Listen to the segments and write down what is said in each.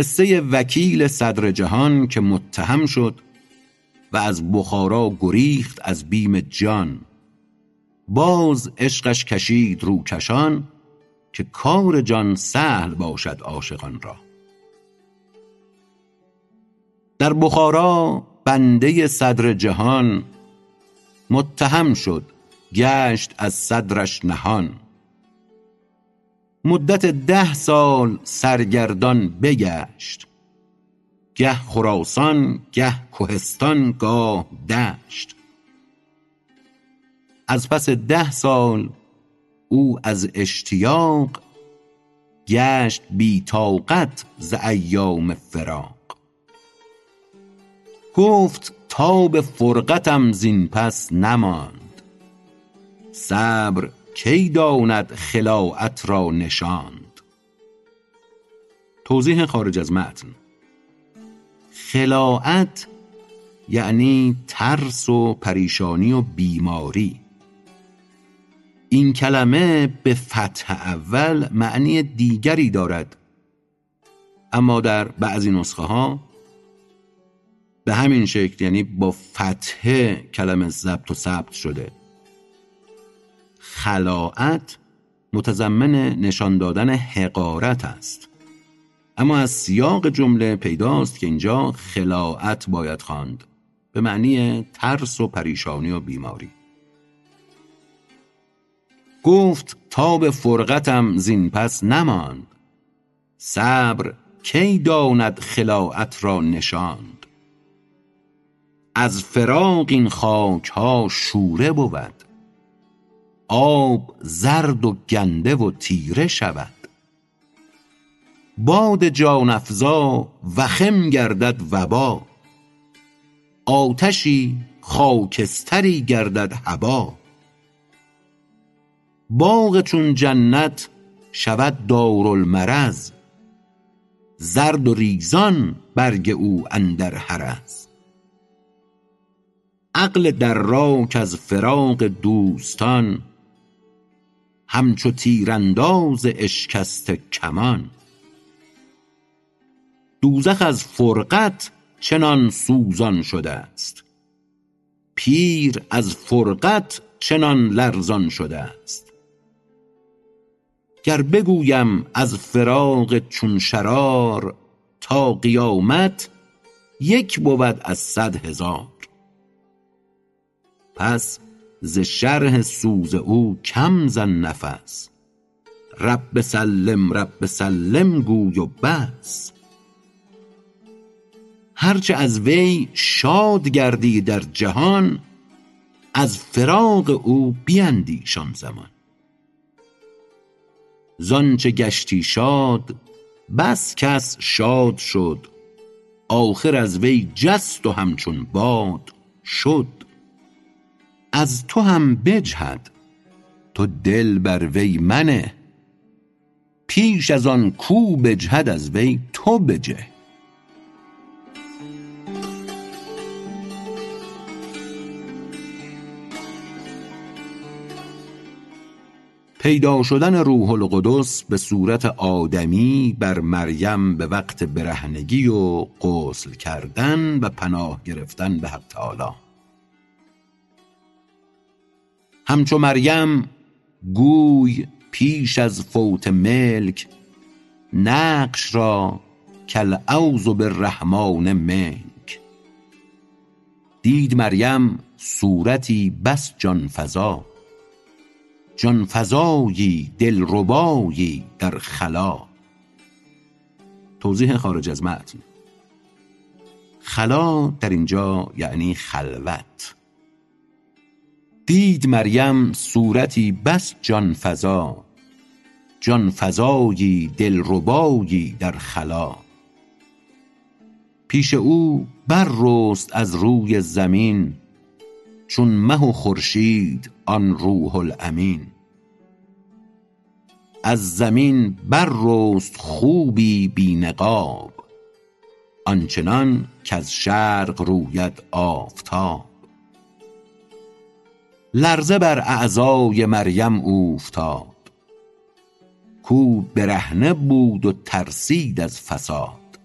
قصه وکیل صدر جهان که متهم شد و از بخارا گریخت از بیم جان. باز عشقش کشید روکشان که کار جان سهل باشد عاشقان را. در بخارا بنده صدر جهان متهم شد گشت از صدرش نهان. مدت ده سال سرگردان بگشت. گه خراسان گه کهستان گاه دشت. از پس ده سال او از اشتیاق گشت بی طاقت ز ایام فراق. گفت تاب فرقتم زین پس نماند. صبر کی داند خلاعت را نشاند؟ توضیح خارج از متن. خلاعت یعنی ترس و پریشانی و بیماری. این کلمه به فتح اول معنی دیگری دارد. اما در بعضی نسخه ها به همین شکل یعنی با فتح کلمه ضبط و ثبت شده. خلاعت متضمن نشان دادن حقارت است. اما از سیاق جمله پیداست که اینجا خلاعت باید خواند. به معنی ترس و پریشانی و بیماری. گفت تا به فرقتم زین پس نماند. صبر کی داند خلاعت را نشاند؟ از فراق این خاک ها شوره بود. آب زرد و گنده و تیره شود. باد جان افزا وخم گردد وبا. آتشی خاکستری گردد هبا. باغ چون جنت شود دارالمرض. زرد و ریزان برگ او اندر هرز عقل دراک از فراق دوستان همچو تیرانداز اشکسته کمان. دوزخ از فرقت چنان سوزان شده است پیر از فرقت چنان لرزان شده است گر بگویم از فراق چون شرار تا قیامت یک بود از صد هزار. پس ز شرح سوز او کم زن نفس. رب سلم رب سلم گوی و بس. هرچه از وی شاد گردی در جهان از فراق او بیندیش آن زمان زآنچه گشتی شاد بس کس شاد شد. آخر از وی جست و همچون باد شد. از تو هم بجهد تو دل بر وی منه. پیش از آن کو بجهد از وی تو بجه. پیدا شدن روح القدس به صورت آدمی بر مریم به وقت برهنگی و غسل کردن و پناه گرفتن به حق تعالی. همچو مریم گوی پیش از فوت ملک نقش را کالاعوذ بالرحمن منک. دید مریم صورتی بس جان فزا جان فزایی دلربایی در خلا. توضیح خارج از متن. خلا در اینجا یعنی خلوت. دید مریم صورتی بس جان فزا. جان فزایی دلربایی در خلا. پیش او بر رست از روی زمین چون مه و خورشید آن روح الامین. از زمین بر رست خوبی بی نقاب آنچنان کز شرق روید آفتاب. لرزه بر اعضای مریم اوفتاد. کو برهنه بود و ترسید از فساد.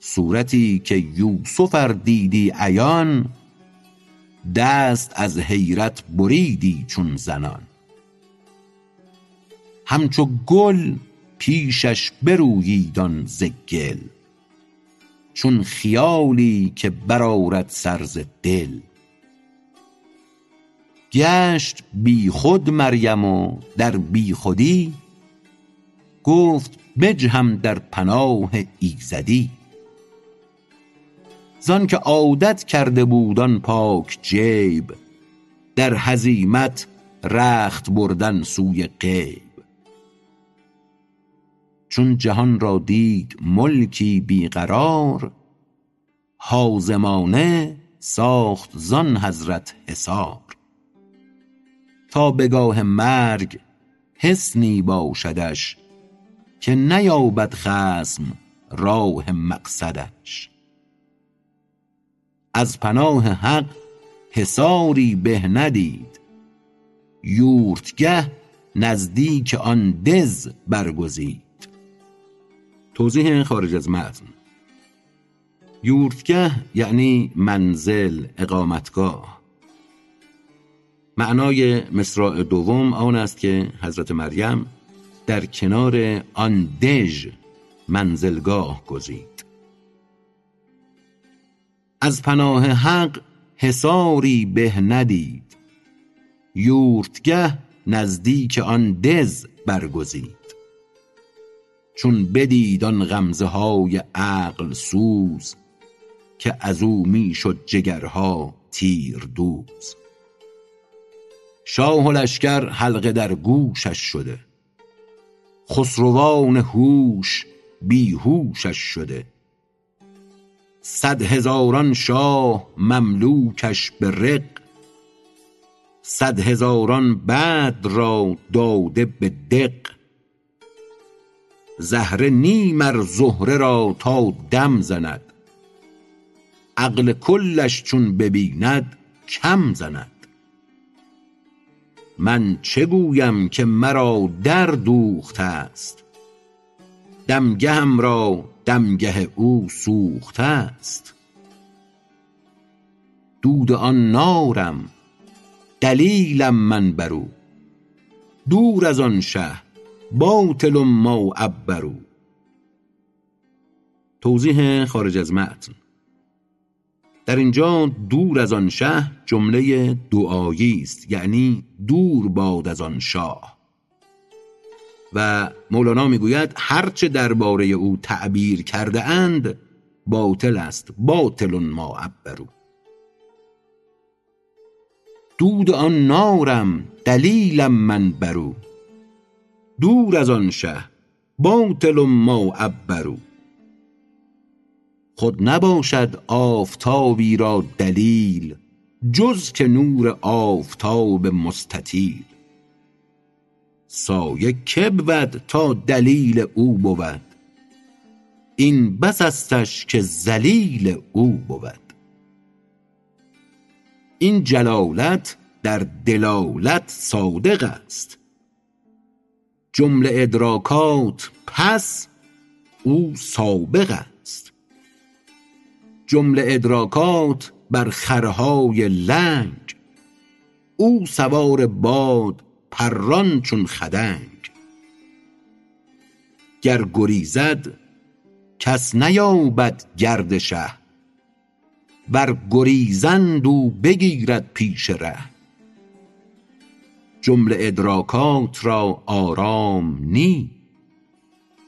صورتی که یوسف ار دیدی عیان دست از حیرت بریدی چون زنان. همچو گل پیشش برویید آن چون خیالی که برآرد سر ز دل. گشت بی خود مریم و در بی خودی. گفت بجهم در پناه ایزدی. زانکه عادت کرده بود آن پاک جیب در هزیمت رخت بردن سوی غیب. چون جهان را دید ملکی بی قرار هازمانه ساخت زان حضرت حصار. تا به گاه مرگ حصنی باشدش که نیابد خصم راه مقصدش. از پناه حق حصاری به ندید یورتگه نزدیک آن دژ برگزید. توضیح خارج از متن. یورتگه یعنی منزل اقامتگاه. معنای مصراع دوم آن است که حضرت مریم در کنار آن دژ منزلگاه گزید. از پناه حق حصاری به ندید. یورتگه نزدیک آن دژ برگزید. چون بدید آن غمزه های عقل سوز که ازو می شد جگرها تیردوز. شاه و لشکر حلقه در گوشش شده. خسروان هوش بیهوشش شده. صد هزاران شاه مملوکش به رق. صد هزاران بدر را داده به دق. زهره نی مر زهره را تا دم زند. عقل کلش چون ببیند کم زند. من چه گویم که مرا در دوخته است؟ دمگهم را دمگه او سوخته است. دود آن نارم دلیلم من برو دور از آن شه باطل ما عبروا توضیح خارج از متن. در اینجا دور از آن شه جمله دعایی است یعنی دور باد از آن شاه. و مولانا می‌گوید هرچه درباره او تعبیر کرده اند باطل است باطل ما عبروا دود آن نارم دلیلم من برو. دور از آن شه باطل ما عبروا خود نباشد آفتابی را دلیل جز که نور آفتاب مستطیل. سایه که بود تا دلیل او بود این بس استش که ذلیل او بود. این جلالت در دلالت صادق است. جمله ادراکات پس او سابق است. جمله ادراکات بر خرهای لنگ. او سوار باد پران چون خدنگ. گر گریزد کس نیابد گرد شه ور گریزند او بگیرد پیش ره. جمله ادراکات را آرام نی.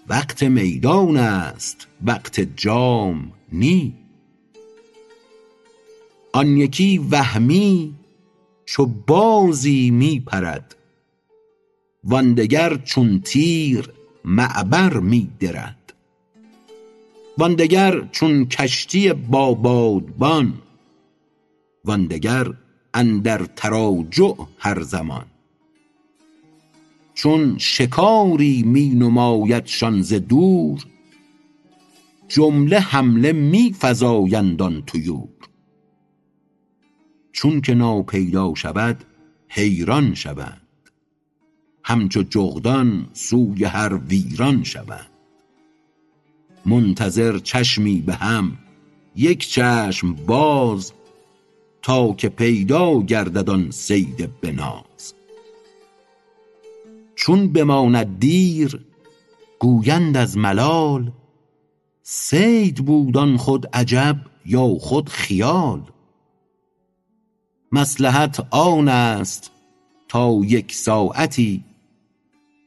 وقت میدان است وقت جام نی. آن یکی وهمی چو بازی می پرد. وان دگر چون تیر معبر می درد. وان دگر چون کشتی با بادبان وان دگر اندر تراجع هر زمان. چون شکاری می نمایدشان ز دور جمله حمله می فزایند آن چونک ناپیدا شود حیران شوند همچو جغدان سوی هر ویران شوند منتظر چشمی به هم یک چشم باز تا که پیدا گردد آن صید بناز. چون بماند دیر گویند از ملال صید بود خود عجب یا خود خیال. مصلحت آن است تا یک ساعتی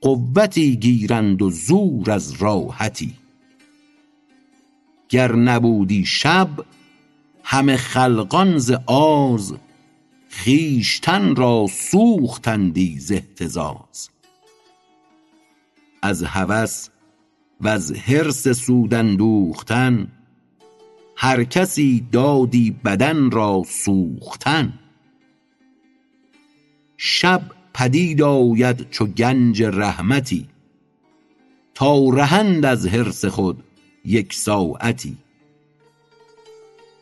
قوتی گیرند و زور از راحتی. گر نبودی شب همه خلقان ز آز خویشتن را سوختندی ز اهتزاز. از هوس وز حرص سود اندوختن هر کسی دادی بدن را سوختن. شب پدید آید چو گنج رحمتی تا رهند از حرص خود یک ساعتی.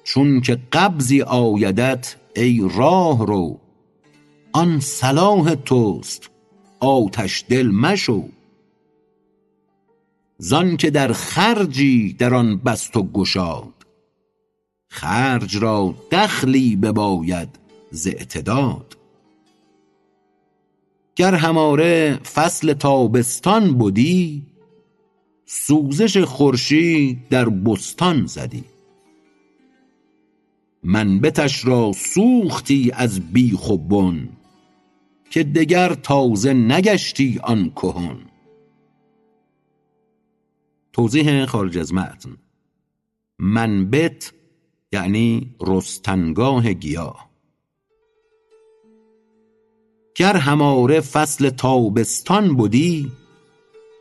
چون که قبضی آیدت ای راهرو آن صلاح توست آتش دل مشو. زانکه در خرجی در آن بست و گشاد خرج را دخلی بباید ز اعتداد. گر هماره فصل تابستان بدی سوزش خورشید در بستان زدی. منبتش را سوختی از بیخ و بن که دگر تازه نگشتی آن کهن. توضیح خارج از متن. منبت یعنی رستنگاه گیاه. گر هماره فصل تابستان بدی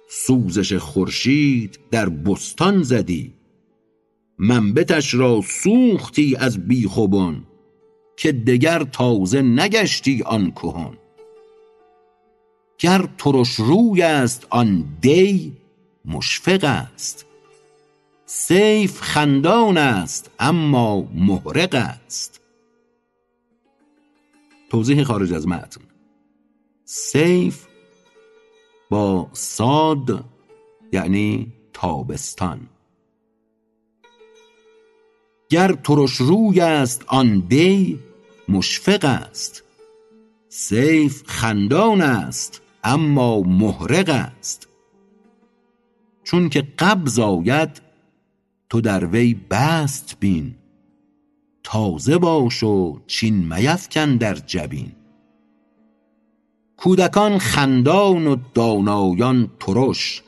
سوزش خورشید در بستان زدی. منبتش را سوختی از بیخ و بن که دگر تازه نگشتی آن کهن گر ترش روی است آن دی مشفق است. سیف خندان است اما محرق است. توضیح خارج از متن. سیف با صاد یعنی تابستان. گر ترش روی است آن دی مشفق است. سیف خندان است اما محرق است. چون که قبض آید تو در وی بست بین. تازه باش و چین میفکن در جبین. کودکان خندان و دانایان ترش.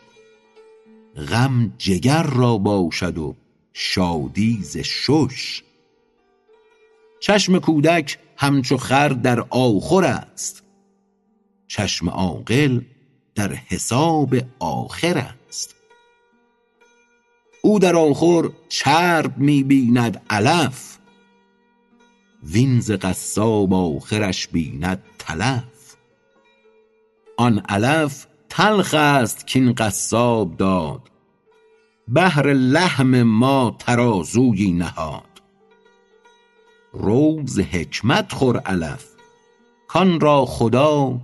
غم جگر را باشد و شادی ز شش. چشم کودک همچو خر در آخور است. چشم عاقل در حساب آخر است. او در آخور چرب می بیند علف. وین ز قصاب آخرش بیند تلف. آن علف تلخ است کین قصاب داد. بهر لحم ما ترازویی نهاد. رو ز حکمت خور علف کان را خدا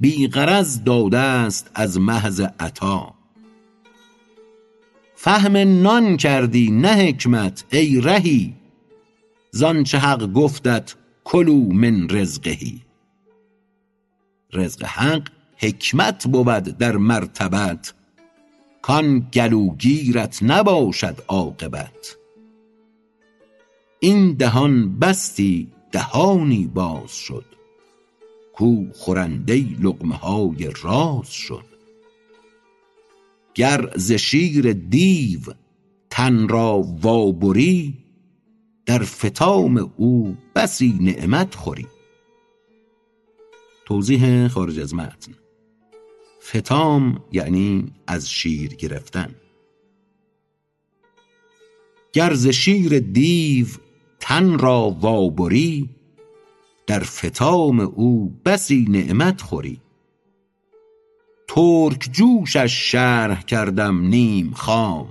بی غرض داده است از محض عطا. فهم نان کردی نه حکمت ای رهی زانچه حق گفتت کلوا من رزقه رزق حق حکمت بود در مرتبت کان گلوگیرت نباشد عاقبت. این دهان بستی دهانی باز شد کو خورنده لقمه های راز شد. گر ز شیر دیو تن را وا بری در فطام او بسی نعمت خوری. توضیح خارج از فطام یعنی از شیر گرفتن. گر ز شیر دیو تن را وا بری در فطام او بسی نعمت خوری. ترک جوشش شرح کردم نیم خام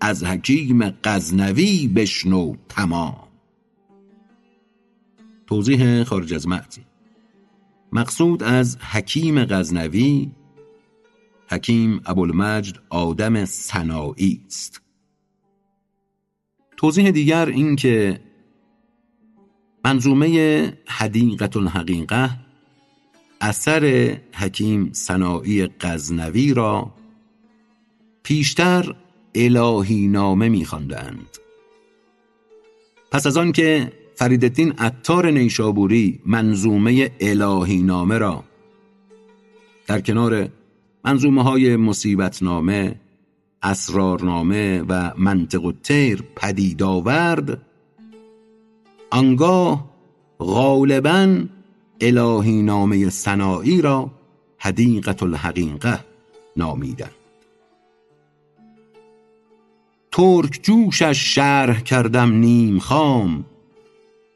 از حکیم غزنوی بشنو تمام. توضیح خارج از متن. مقصود از حکیم غزنوی حکیم ابوالمجد آدم صناعی است توضیح دیگر این که منظومه حدیقت الحقیقه اثر حکیم صناعی غزنوی را پیشتر الهی نامه می‌خواندند. پس از آن که فریدالدین عطار نیشابوری منظومه الهی نامه را. در کنار منظومه های مصیبت نامه، اسرارنامه و منطق و تیر پدید آورد. آنگاه غالبا الهی نامه سنایی را حدیقت الحقیقه نامیدند. ترک جوشش شرح کردم نیم خام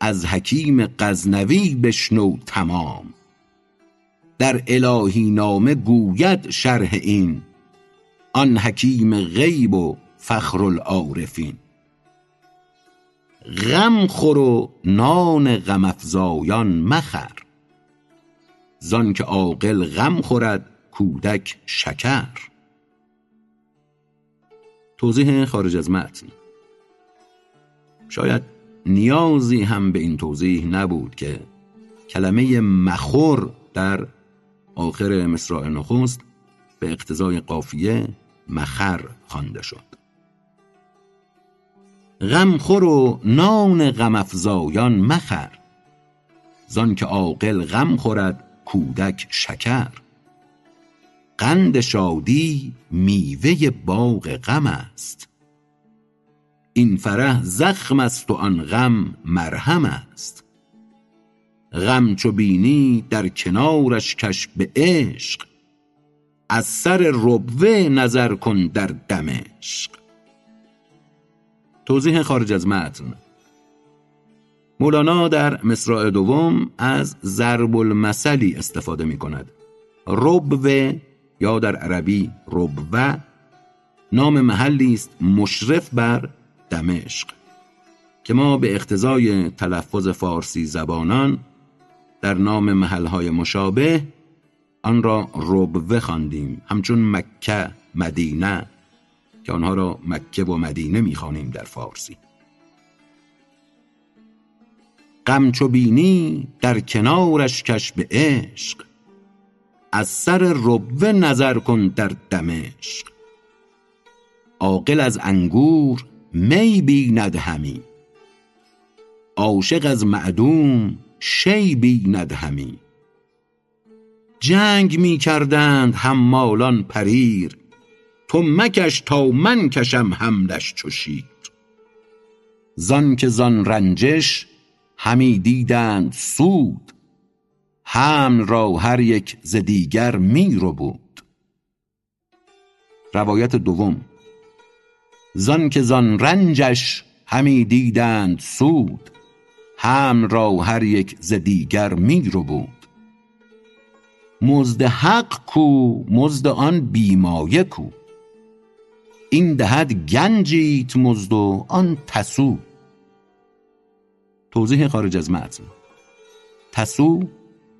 از حکیم غزنوی بشنو تمام. در الهی نامه گوید شرح این آن حکیم غیب و فخر العارفین. غم خور و نان غم افزایان مخر. زان که عاقل غم خورد کودک شکر. توضیح خارج از متن. شاید نیازی هم به این توضیح نبود که کلمه مخور در آخر مصرع نخست به اقتضای قافیه مخر خوانده شد. غمخور و نان غم افزایان مخر زان که عاقل غم خورد کودک شکر. قند شادی میوه باغ غم است. این فرح زخم است و آن غم مرهم است. غم چو بینی در کنارش کش به عشق. از سر ربوه نظر کن در دمشق توضیح خارج از متن. مولانا در مصرع دوم از ضرب المثلی استفاده می کند. ربوه یا در عربی ربوه نام محلی است مشرف بر دمشق که ما به اقتضای تلفظ فارسی زبانان در نام محلهای مشابه آن را ربوه خواندیم همچون مکه مدینه که آنها را مکه و مدینه می‌خوانیم در فارسی. غم چو بینی در کنارش کش به عشق از سر ربوه نظر کن در دمشق. عاقل از انگور می بیند همی. عاشق از معدوم شی بیند همی. جنگ می کردند حمالان پریر تو مکش تا من کشم حملش چو شیر. زان که زان رنجش همی دیدند سود حمل را هر یک ز دیگر می ربود. روایت دوم زان که زان رنجش همی دیدند سود حمل را هر یک ز دیگر می ربود. مزد حق کو مزد آن بی مایه کو. این دهد گنجیت مزد و آن تسو. توضیح خارج از متن. تسو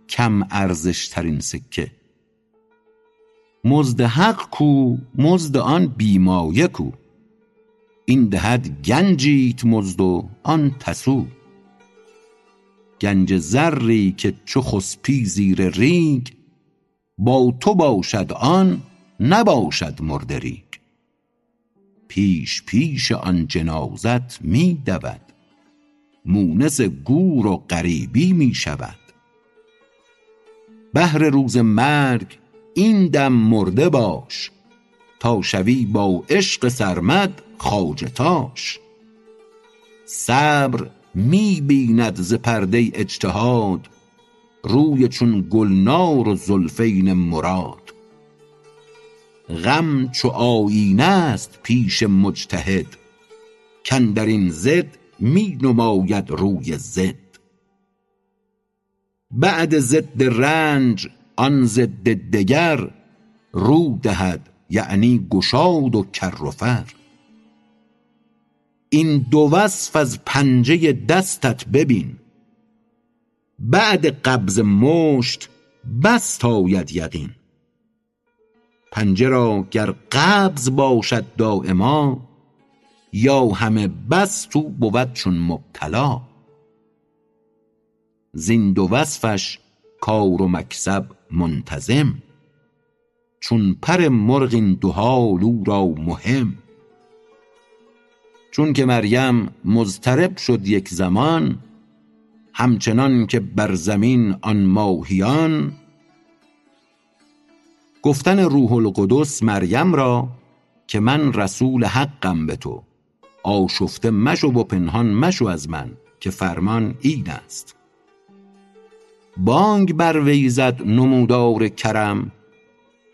کم ارزش ترین سکه. مزد حق کو مزد آن بی مایه کو. این دهد گنجیت مزد و آن تسو. گنج زری که چو خسپی زیر ریگ با تو باشد آن نباشد مرده ریگ. پیش پیش آن جنازت می دود مونس گور و غریبی می شود. بهر روز مرگ این دم مرده باش. تا شوی با عشق سرمد خواجه تاش. صبر می بیند ز پرده اجتهاد روی چون گلنار و زلفین مراد. غم چو آیینه است پیش مجتهد کاندر این ضد می نماید روی ضد. بعد ضد رنج آن ضد دگر رو دهد یعنی گشاد و کر و فر. این دو وصف از پنجه دستت ببین. بعد قبض مشت بست آید یقین. پنجه را گر قبض باشد دائما یا همه بس تو بود چون مبتلا. زین دو وصفش کار و مکسب منتظم. چون پر مرغ این دو حال او را مهم. چون که مریم مضطرب شد یک زمان همچنان که بر زمین آن ماهیان گفتن روح القدس مریم را که من رسول حقم به تو آشفته مشو و پنهان مشو از من که فرمان این است. بانگ بر وی زد نمودار کرم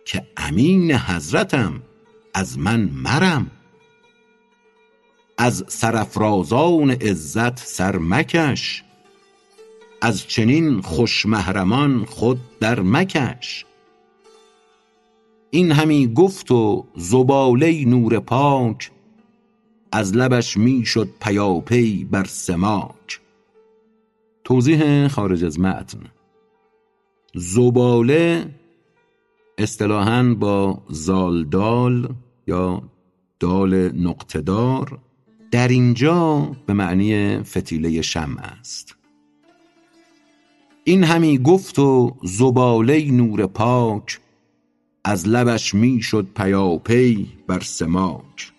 که امین حضرتم از من مرم. از سرافرازان عزت سر مکش از چنین خوش محرمان خود در مکش. این همی گفت و زباله نور پاک از لبش می شد پیاپی بر سماک. توضیح خارج از متن. زباله اصطلاحا با زالدال یا دال نقطهدار در اینجا به معنی فتیله شمع است. این همی گفت و زباله نور پاک از لبش می شد پیاپی بر سماک.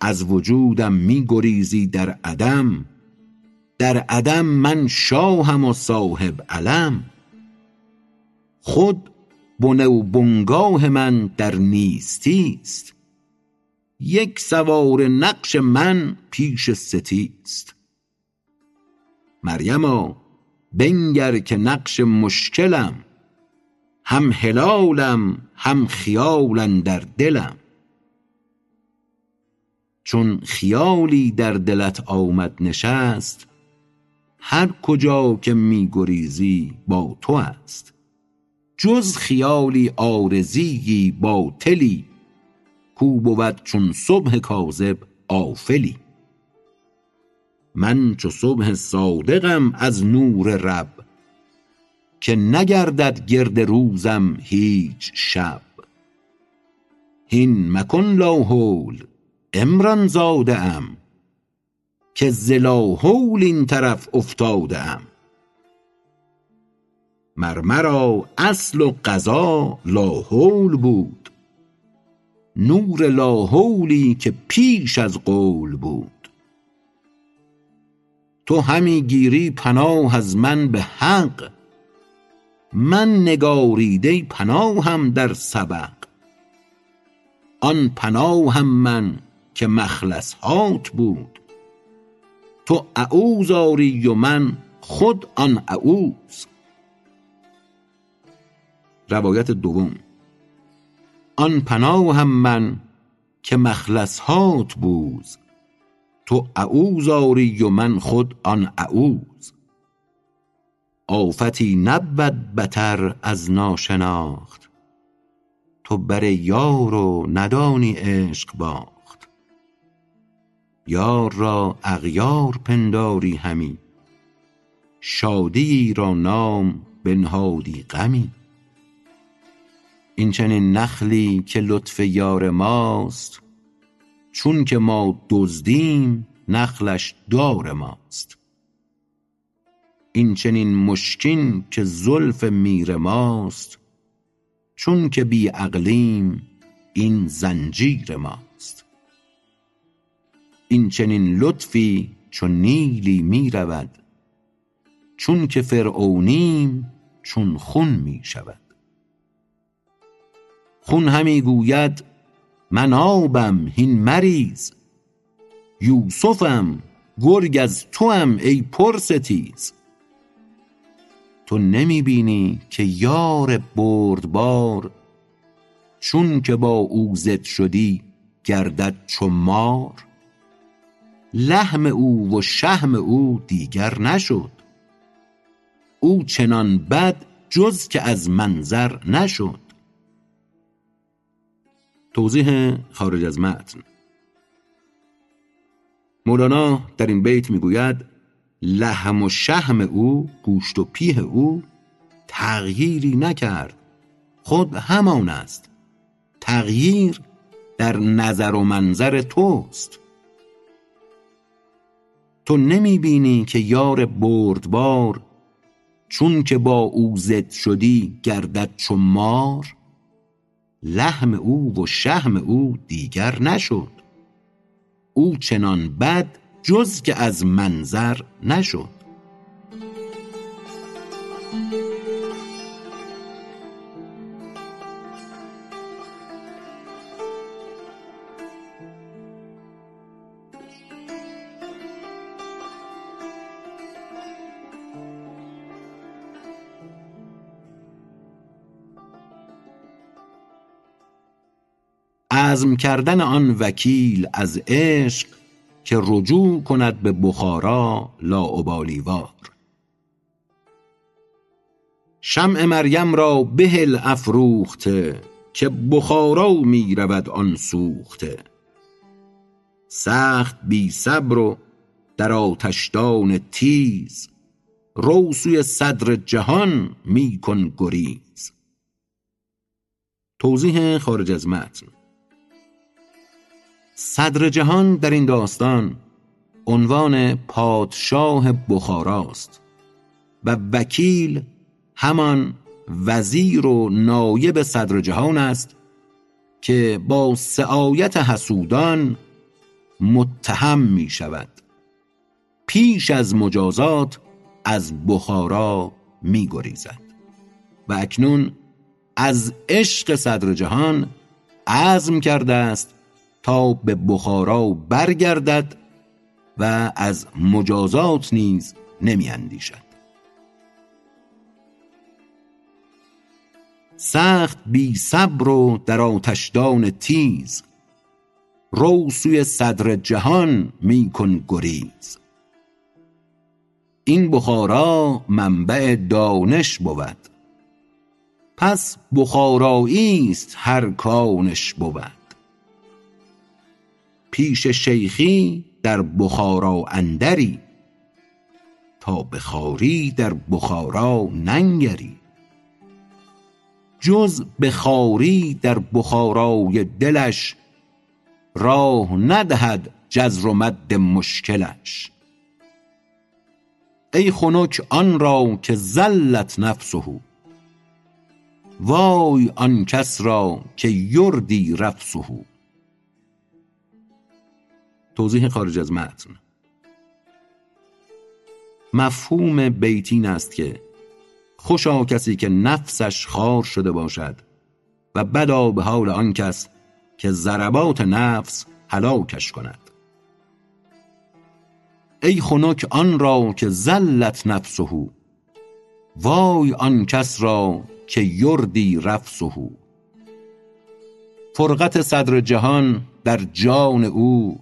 از وجودم می گریزی در عدم در عدم من شاهم و صاحب علم. خود بنه و بنگاه من در نیستی است. یک سوار نقش من پیش ستیست. مریما بنگر که نقش مشکلم هم هلالم هم خیال اندر دلم. چون خیالی در دلت آمد نشست هر کجا که می گریزی با تو است. جز خیالی عارضیی باطلی کو بود چون صبح کاذب آفلی. من چو صبح صادقم از نور رب که نگردد گرد روزم هیچ شب. هین مکن لاحول عمران زاده ام که ز لاحول این طرف افتاده ام مر مرا اصل و غذا لاحول بود. نور لاحولی که پیش از قول بود. تو همی گیری پناه از من به حق. من نگاریده پناهم در سبق. آن پناهم من که مخلصهات بود. تو اعوذ آری و من خود آن اعوذ روایت دوم. آن پناهم من که مخلصهات بود تو اعوذ آری و من خود آن اعوذ. آفتی نبود بتر از ناشناخت. تو بر یار و ندانی عشق باخت. یار را اغیار پنداری همی. شادیی را نام بنهادی غمی. این چنین نخلی که لطف یار ماست چون که ما دزدیم نخلش دار ماست. این چنین مشکین که زلف میر ماست چون که بی عقلیم این زنجیر ماست. این چنین لطفی چو نیلی می رود چون که فرعونیم چون خون می شود. خون همی گوید من آبم هین مریز یوسفم گرگ از توام ای پرستیز. تو نمی بینی که یار بردبار چون که با او ضد شدی گردد چو مار. لحم او و شحم او دیگر نشد. او چنان بد جز که از منظر نشد. توضیح خارج از متن. مولانا در این بیت می‌گوید لحم و شحم او گوشت و پیه او تغییری نکرد. خود همان است. تغییر در نظر و منظر توست. تو نمی بینی که یار بردبار چون که با او زد شدی گردد چو مار؟ لحم او و شحم او دیگر نشد. او چنان بد جز که از منظر نشد. عزم کردن آن وکیل از عشق که رجوع کند به بخارا لاابالی وار شمع مریم را بهل افروخته که بخارا می رود آن سوخته. سخت بی صبر و در آتشدان تیز رو سوی صدر جهان می کن گریز. توضیح خارج از متن. صدر جهان در این داستان عنوان پادشاه بخاراست و وکیل همان وزیر و نایب صدر جهان است که با سعایت حسودان متهم می شود. پیش از مجازات از بخارا می گریزد. و اکنون از عشق صدر جهان عزم کرده است تا به بخارا برگردد و از مجازات نیز نمی اندیشد سخت بی صبر و در آتشدان تیز رو سوی صدر جهان می کن گریز. این بخارا منبع دانش بود پس بخارایی است هر کانش بود. پیش شیخی در بخارا اندری تا بخاری در بخارا ننگری. جز بخاری در بخارای دلش راه ندهد جزر و مد مشکلش. ای خنک آن را که ذلت نفسه وای آن کس را که یردی رفسه. توضیح خارج از متن مفهوم بیتین است که خوشا کسی که نفسش خار شده باشد و بدا به حال آن کس که ضربات نفس هلاکش کند. ای خنک آن را که زلت نفسه وای آن کس را که یردی رفسه. فرقت صدر جهان در جان او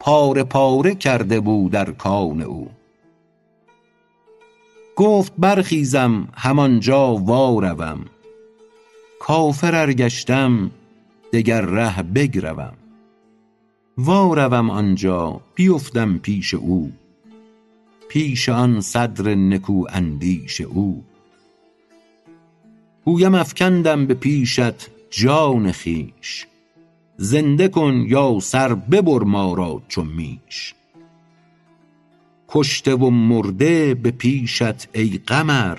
پاره پاره کرده بود ارکان او. گفت برخیزم همانجا واروم کافر ار گشتم دگر ره بگروم. واروم آنجا بیفتم پیش او. پیش آن صدر نکو اندیش او. گویم افکندم به پیشت جان خویش زنده کن یا سر ببر ما را چو میش. کشته و مرده به پیشت ای قمر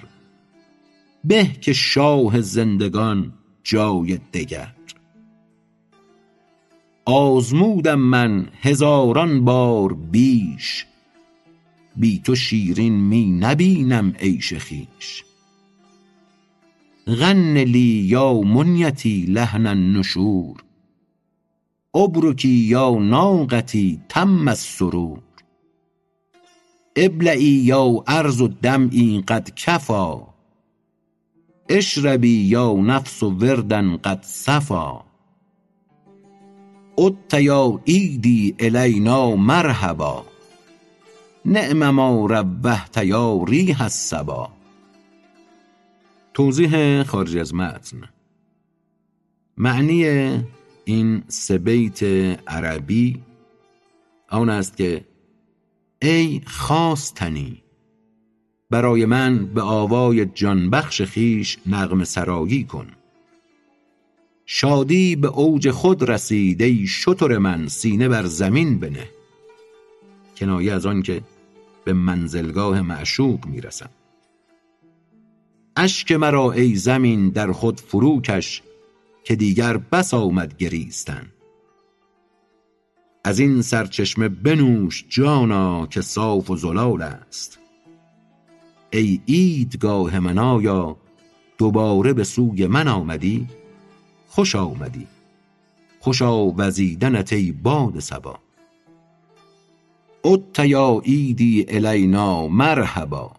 به که شاه زندگان جای دگر. آزمودم من هزاران بار بیش بی تو شیرین می نبینم عیش خویش. غن لی یا منیتی لحن النشور ابرکی یا ناقتی تم السرور. ابلعی یا ارض دمعی قد کفی اشربی یا نفس وردا قد صفا. عدت یا عیدی الینا مرحبا. نعم ما روحت یا ریح الصبا. توضیح خارج از متن. معنی این سه بیت عربی آن است که ای خواستنی برای من به آوای جانبخش خیش نغم سرایی کن. شادی به اوج خود رسید ای شتر من سینه بر زمین بنه. کنایه از آن که به منزلگاه معشوق می‌رسم. اشک مرا ای زمین در خود فروکش که دیگر بس آمد گریستن. از این سرچشمه بنوش جانا که صاف و زلال است. ای عیدگاه من آیا دوباره به سوی من آمدی؟ خوش آمدی. خوشا وزیدنت ای باد صبا. عدت یا عیدی الینا مرحبا.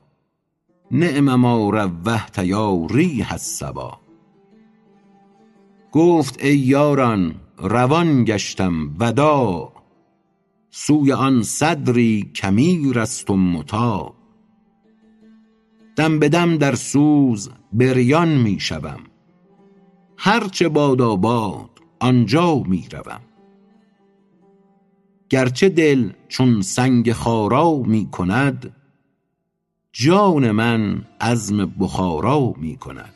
نعم ما روحت یا ریح الصبا. گفت ای یاران روان گشتم وداع سوی آن صدری کمیر است و مطاع دم به دم در سوز بریان می شوم. هرچه باداباد آنجا می روم. گرچه دل چون سنگ خارا می کند جان من عزم بخارا می کند.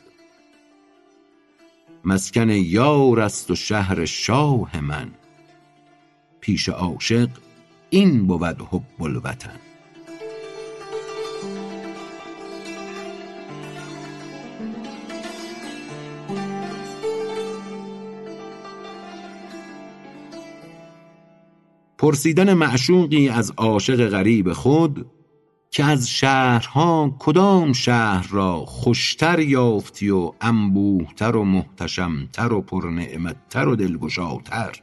مسکن یار است و شهر شاه من. پیش عاشق این بود حب الوطن. پرسیدن معشوقی از عاشق غریب خود که از شهرها کدام شهر را خوشتر یافتی و انبوهتر و محتشمتر و پرنعمتتر و دلگشاتر؟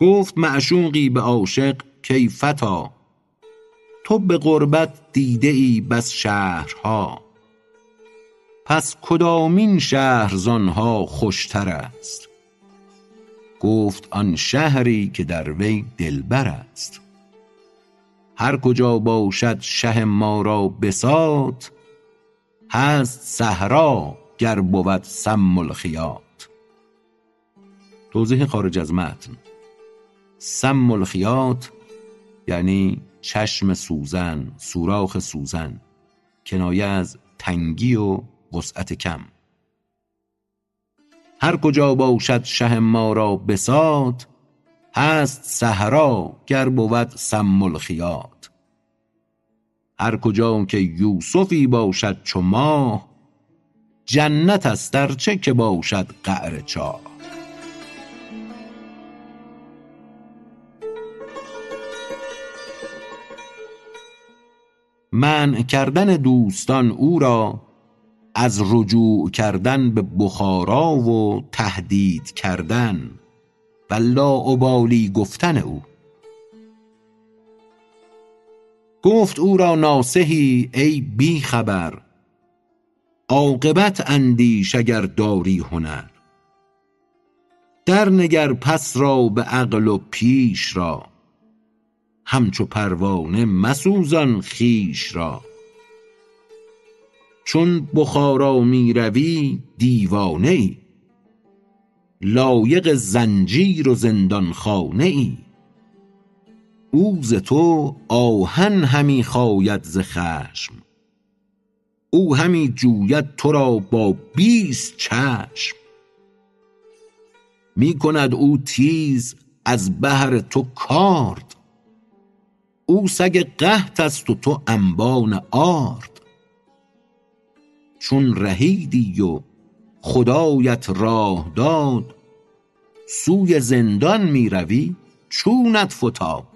گفت معشوقی به عاشق کای فتی تو به غربت دیده ای بس شهرها. پس کدامین شهر زانها خوشتر است؟ گفت آن شهری که در وی دلبر است. هر کجا باشد شه ما را بساط هست صحرا گر بود سم الخیاط. توضیح خارج از متن. سم الخیاط یعنی چشم سوزن سوراخ سوزن کنایه از تنگی و وسعت کم. هر کجا باشد شه ما را بساط هست صحرا گر بود سم الخیاط. هر کجا که یوسفی باشد چو ماه جنت است ار چه که باشد قعر چاه. منع کردن دوستان او را از رجوع کردن به بخارا و تهدید کردن. و لاابالی گفتن او. گفت او را ناصحی ای بی خبر عاقبت اندیش اگر داری هنر. در نگر پس را به عقل و پیش را همچو پروانه مسوزان خویش را. چون بخارا می روی دیوانه ای لایق زنجیر و زندانخانه ای او ز تو آهن همی خاید ز خشم. او همی جوید تو را با بیست چشم. می کند او تیز از بهر تو کارد. او سگ قحط است و تو انبان آرد. چون رهیدی و خدایت راه داد. سوی زندان می روی چونت فتاد.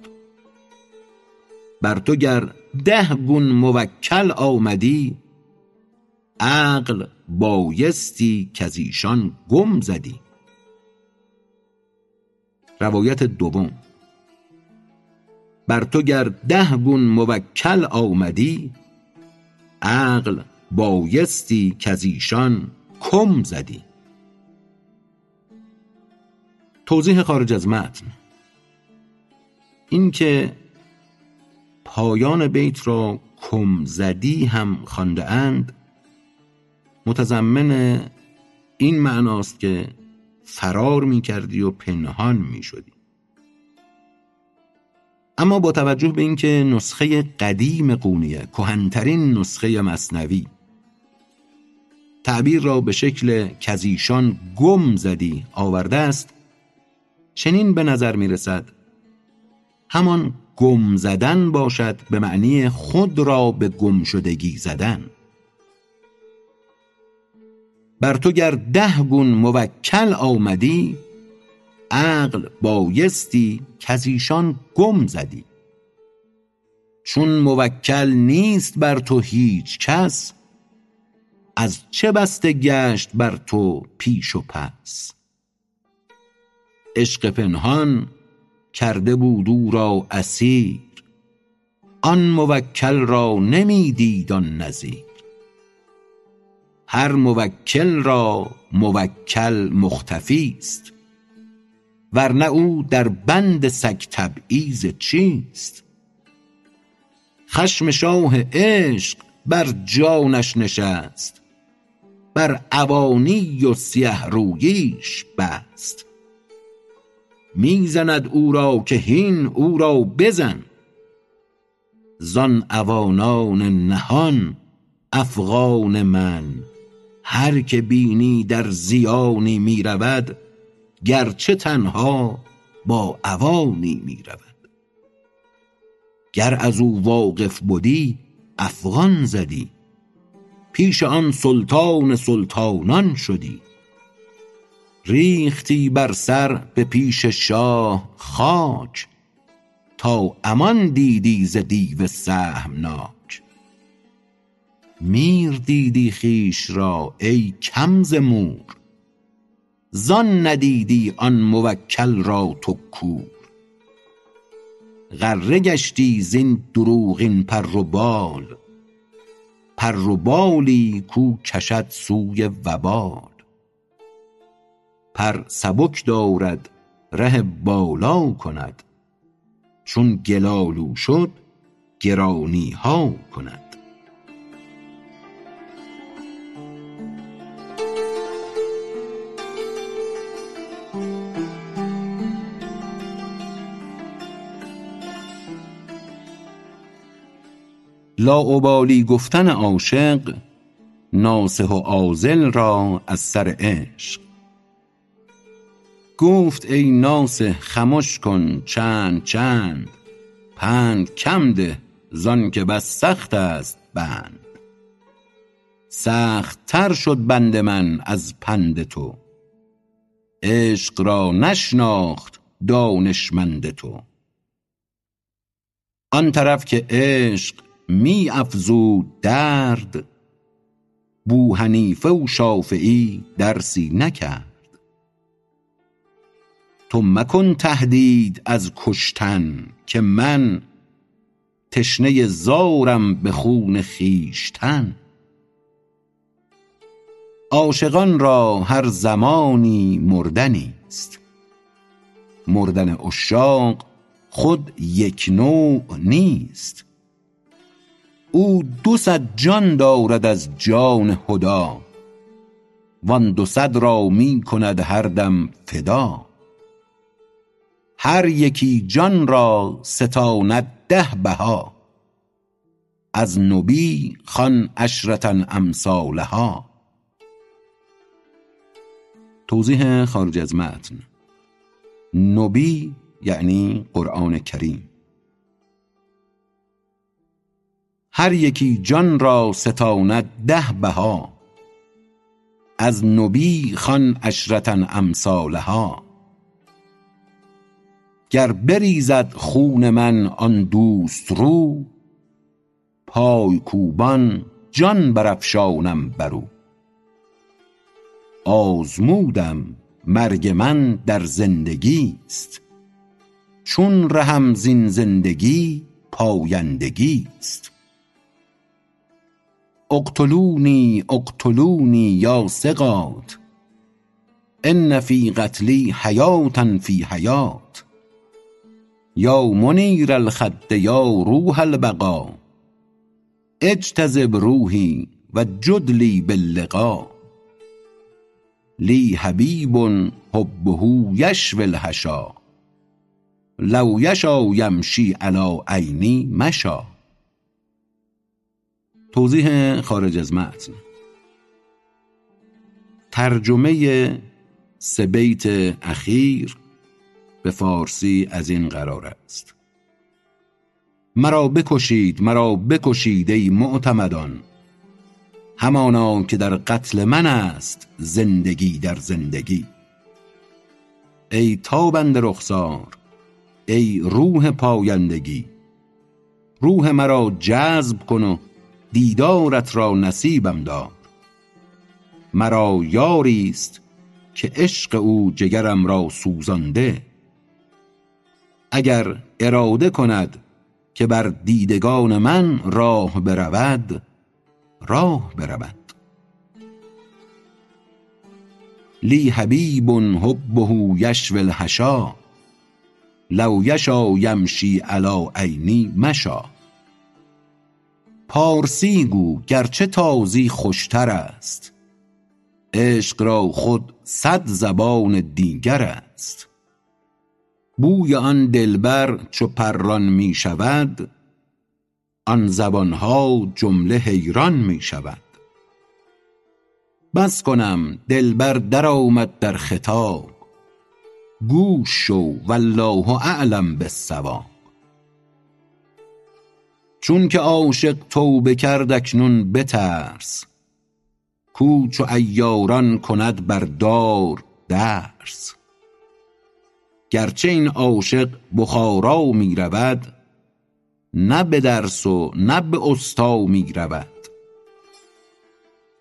بر تو گر ده گون موکل آمدی عقل بایستی کز ایشان گم زدی. روایت دوم. بر تو گر ده گون موکل آمدی عقل بایستی کز ایشان کم زدی. توضیح خارج از متن. این که پایان بیت را کم زدی هم خوانده اند متضمن این معناست که فرار می کردی و پنهان می شدی اما با توجه به اینکه نسخه قدیم قونیه کهنترین نسخه مصنوی تعبیر را به شکل کزیشان گم زدی آورده است چنین به نظر می رسد همان گم زدن باشد به معنی خود را به گم شدگی زدن. بر تو گر ده گون موکل آمدی عقل بایستی کزیشان گم زدی. چون موکل نیست بر تو هیچ کس از چه بسته گشت بر تو پیش و پس؟ عشق پنهان کرده بود او را اسیر آن موکل را نمی دید آن نظیر. هر موکل را موکل مختفی است ورنه او در بند سگ تبعیض چیست؟ خشم شاه عشق بر جانش نشست بر عوانی و سیه روییش بست. می زند او را که هین او را بزن. زان عوانان نهان افغان من. هر که بینی در زیانی می رود گرچه تنها با عوانی می رود گر از او واقف بدی افغان زدی. پیش آن سلطان سلطانان شدی. ریختی بر سر به پیش شاه خاک تا امان دیدی ز دیو سهمناک میر دیدی خویش را ای کم ز مور زان ندیدی آن موکل را تو کور. غره گشتی زین دروغین پر و بال پر و بالی کو کشد سوی وبال. پر سبک دارد ره بالا کند. چون گلالو شد گرانی ها کند. لاابالی گفتن عاشق ناصح و عاذل را از سر عشق. گفت ای ناصح خمش کن چند چند پند کم ده زانکه بس سخت است بند. سخت تر شد بند من از پند تو. عشق را نشناخت دانشمند تو. آن طرف که عشق می افزود درد بوحنیفه و شافعی درسی نکرد. تو مکن تهدید از کشتن که من تشنه زارم به خون خویشتن. عاشقان را هر زمانی مردنی است. مردن عشاق خود یک نوع نیست. او دو صد جان دارد از جان هدی وان دو صد را می کند هر دم فدا. هر یکی جان را ستاند ده بها از نبی خوان عشرة امثالها. توضیح خارج از متن. نبی یعنی قرآن کریم. هر یکی جان را ستاند ده بها. از نبی خوان عشرة امثالها. گر بریزد خون من آن دوست رو پای کوبان جان برافشانم بر او آزمودم مرگ من در زندگی است چون رهم زین زندگی پایندگی است اقتلونی اقتلونی یا ثقات. ان فی قتلی حیوة فی حیوة یا منیر الخد یا روح البقا. اجتذب روحی و جد لی باللقا. لی حبیب حبه یشوی الحشا. لو یشا یمشی علی عینی مشا. توضیح خارج از متن. ترجمه سه بیت اخیر به فارسی از این قرار است. مرا بکشید مرا بکشید ای معتمدان. همانا که در قتل من است زندگی در زندگی. ای تابند رخسار ای روح پایندگی. روح مرا جذب کن و دیدارت را نصیبم دار مرا یاری است که عشق او جگرم را سوزانده. اگر اراده کند که بر دیدگان من راه برود راه برود. لی حبیب حبه یشوی الحشا لو یشا یمشی علی عینی مشا. پارسی گو گرچه تازی خوشتر است. عشق را خود صد زبان دیگر است. بوی آن دلبر چو پران می شود آن زبانها جمله حیران می شود. بس کنم دلبر در آمد در خطاب گوش شو والله اعلم بالصواب. چون که عاشق توبه کرد اکنون بترس. کو چو عیاران کند بر دار درس. گرچه این عاشق بخارا می رود نه به درس و نه به استا می رود.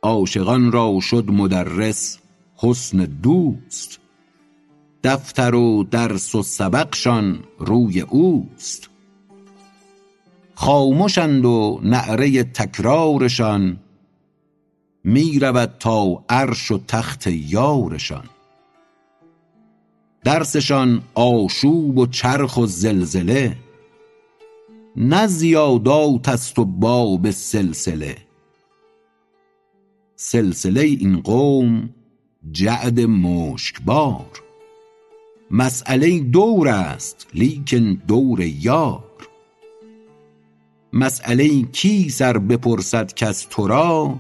عاشقان را شد مدرس حسن دوست دفتر و درس و سبقشان روی اوست. خامشند و نعره تکرارشان. می رود تا عرش و تخت یارشان. درسشان آشوب و چرخ و زلزله. نه زیادات است و باب سلسله. سلسله این قوم جعد مشکبار. مسأله دور است لیکن دور یار. مسأله کیست ار بپرسد کس تو را؟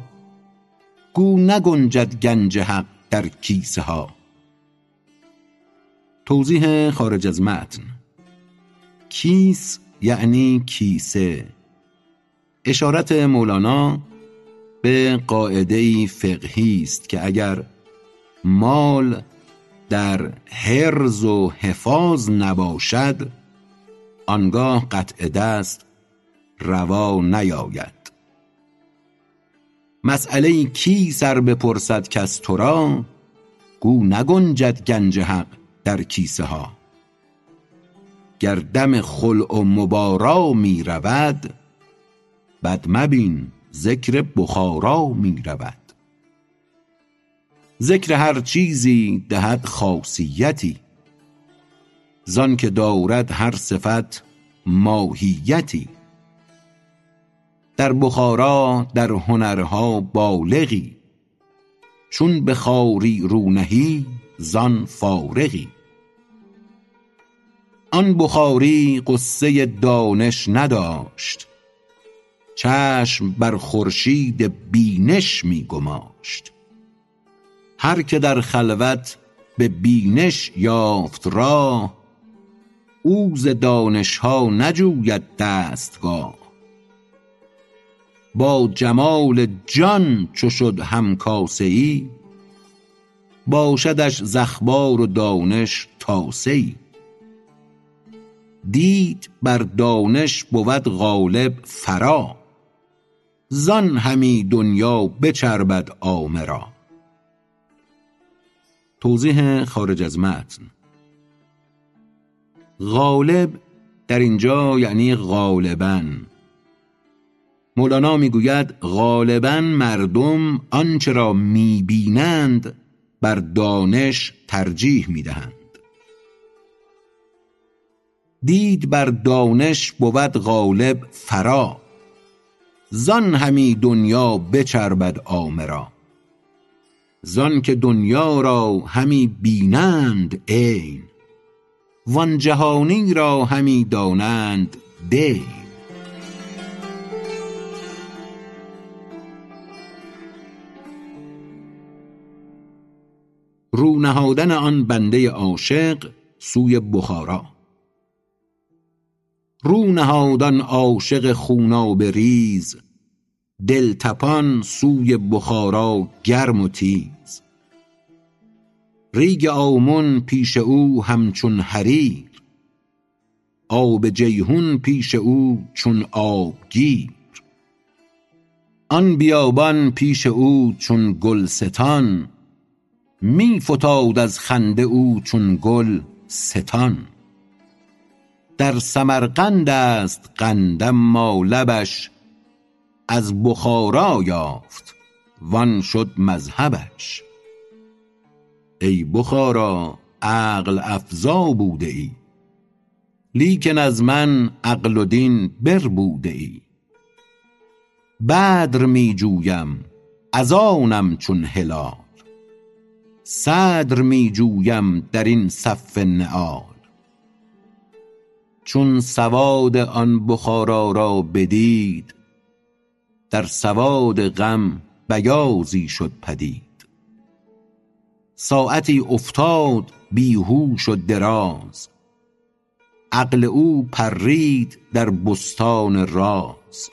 گو نگنجد گنج حق در کیسه ها. توضیح خارج از متن. کیس یعنی کیسه. اشارت مولانا به قاعده فقهی است که اگر مال در حرز و حفاظ نباشد آنگاه قطع دست روا نیاید. مسأله کیست ار بپرسد کس تو را گو نگنجد گنج حق در کیسه ها. گر دم خلع و مبارا می رود بد مبین ذکر بخارا می رود. ذکر هر چیزی دهد خاصیتی زانکه دارد هر صفت ماهیتی. در بخارا در هنرها بالغی. چون به خواری رو نهی زان فارغی. آن بخاری غصه دانش نداشت چشم بر خورشید بینش می گماشت. هر که در خلوت به بینش یافت راه او ز دانشها نجوید دستگاه. با جمال جان چو شد همکاسه ای باشدش ز اخبار و دانش تاسه ای دید بر دانش بود غالب فرا زان همی دنیا بچربد عامه را توضیح خارج از متن. غالب در اینجا یعنی غالبا. مولانا می‌گوید غالبا مردم آنچه را می‌بینند بر دانش ترجیح می‌دهند. دید بر دانش بود غالب فرا زان همی دنیا بچربد عامه را زانکه دنیا را همی بینند عین وان جهانی را همی دانند دی رو نهادن آن بنده عاشق سوی بخارا. رو نهاد آن عاشق خونابه ریز دلتپان سوی بخارا گرم و تیز. ریگ آمن پیش او همچون حریر آب جیحون پیش او چون آبگیر. آن بیابان پیش او چون گلستان می فتاد از خنده او چون گل ستان. در سمرقند است قند اما لبش از بخارا یافت وان شد مذهبش. ای بخارا عقل افزا بوده ای لیکن از من عقل و دین بربوده ای. بدر می جویم از آنم چون هلال. صدر می جویم درین صف نعال. چون سواد آن بخارا را بدید در سواد غم بیاضی شد پدید. ساعتی افتاد بیهوش و دراز عقل او پرید در بستان راز.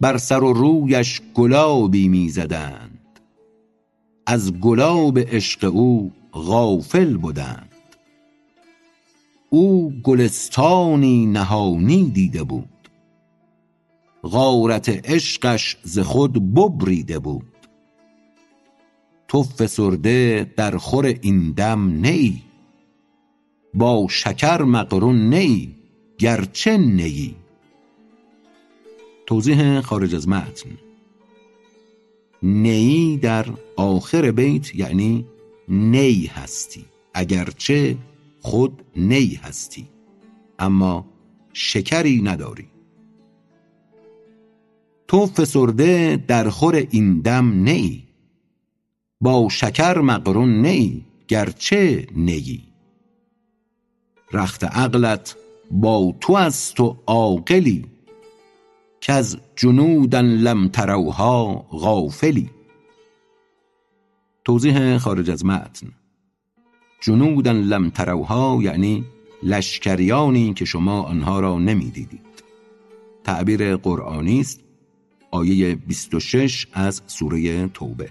بر سر و رویش گلابی می زدند. از گلاب عشق او غافل بدند او گلستانی نهانی دیده بود. غارت عشقش ز خود ببریده بود. تو فسرده در خور این دم نه ای با شکر مقرون نه ای گرچه نیی توضیح خارج از متن. نیی در آخر بیت یعنی نی هستی. اگرچه خود نی هستی. اما شکری نداری. تو فسرده در خور این دم نه ای با شکر مقرون نه ای گرچه نیی رخت عقلت با تو است و عاقلی. کز جنودا لم تروها غافلی. توضیح خارج از متن. جنودا لم تروها یعنی لشکریانی که شما آنها را نمی دیدید تعبیر قرآنی است آیه 26 از سوره توبه.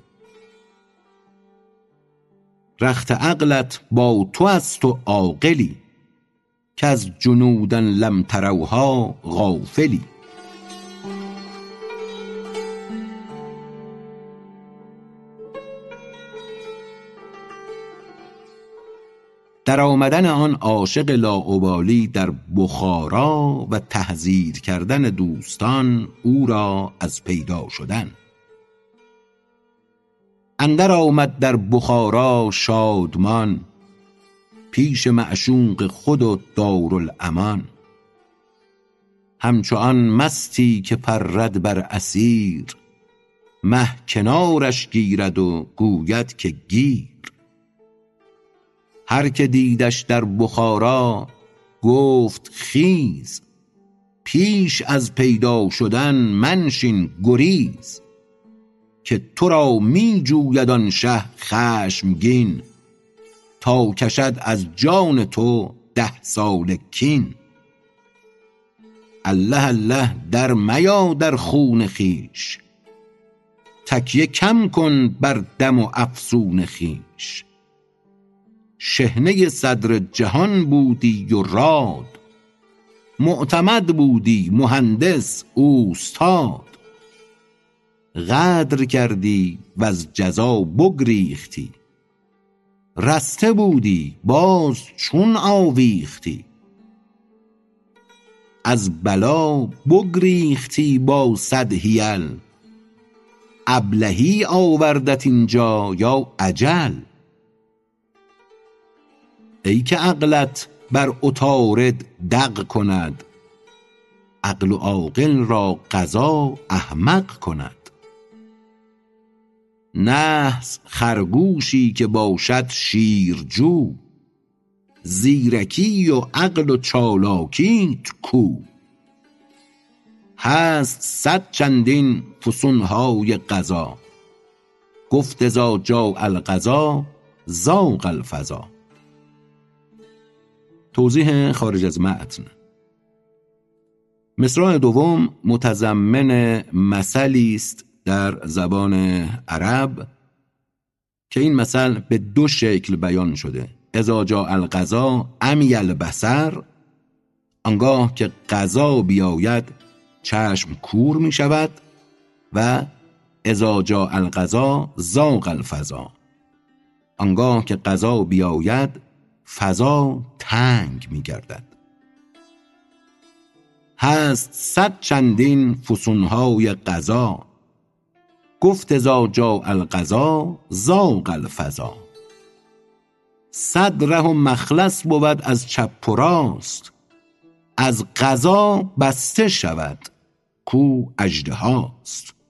رخت عقلت با تو است و عاقلی کز جنودا لم تروها غافلی. در آمدن آن عاشق لاابالی در بخارا و تحذیر کردن دوستان او را از پیدا شدن. اندر آمد در بخارا شادمان پیش معشوق خود و دارالامان همچو آن مستی که پرد بر اثیر مه کنارش گیرد و گوید که گیر. هر که دیدش در بخارا گفت خیز پیش از پیدا شدن منشین گریز که تو را می جوید آن شه خشمگین تا کشد از جان تو ده ساله کین. الله الله در میا در خون خویش تکیه کم کن بر دم و افسون خویش. شحنه صدر جهان بودی و راد. معتمد بودی مهندس اوستاد. غدر کردی وز جزا بگریختی. رسته بودی باز چون آویختی. از بلا بگریختی با صد حیل. ابلهی آوردت اینجا یا اجل. ای که عقلت بر عطارد دق کند عقل و عاقل را قضا احمق کند. نحس خرگوشی که باشد شیرجو زیرکی و عقل و چالاکیت کو. هست صد چندین فسونهای قضا گفت اذا جاء القضا ضاق الفضا. توضیح خارج از متن. مصرع دوم متضمن مثلی است در زبان عرب که این مثل به دو شکل بیان شده. اذا جاء القضا امی البصر آنگاه که قضا بیاید چشم کور می شود و اذا جاء القضا ضاق الفضا آنگاه که قضا بیاید فضا تنگ می گردد هست صد چندین فسونهای قضا. گفت اذا جاء القضا ضاق الفضا. صد ره و مخلص بود از چپ و راست. از قضا بسته شود کو اژدهاست.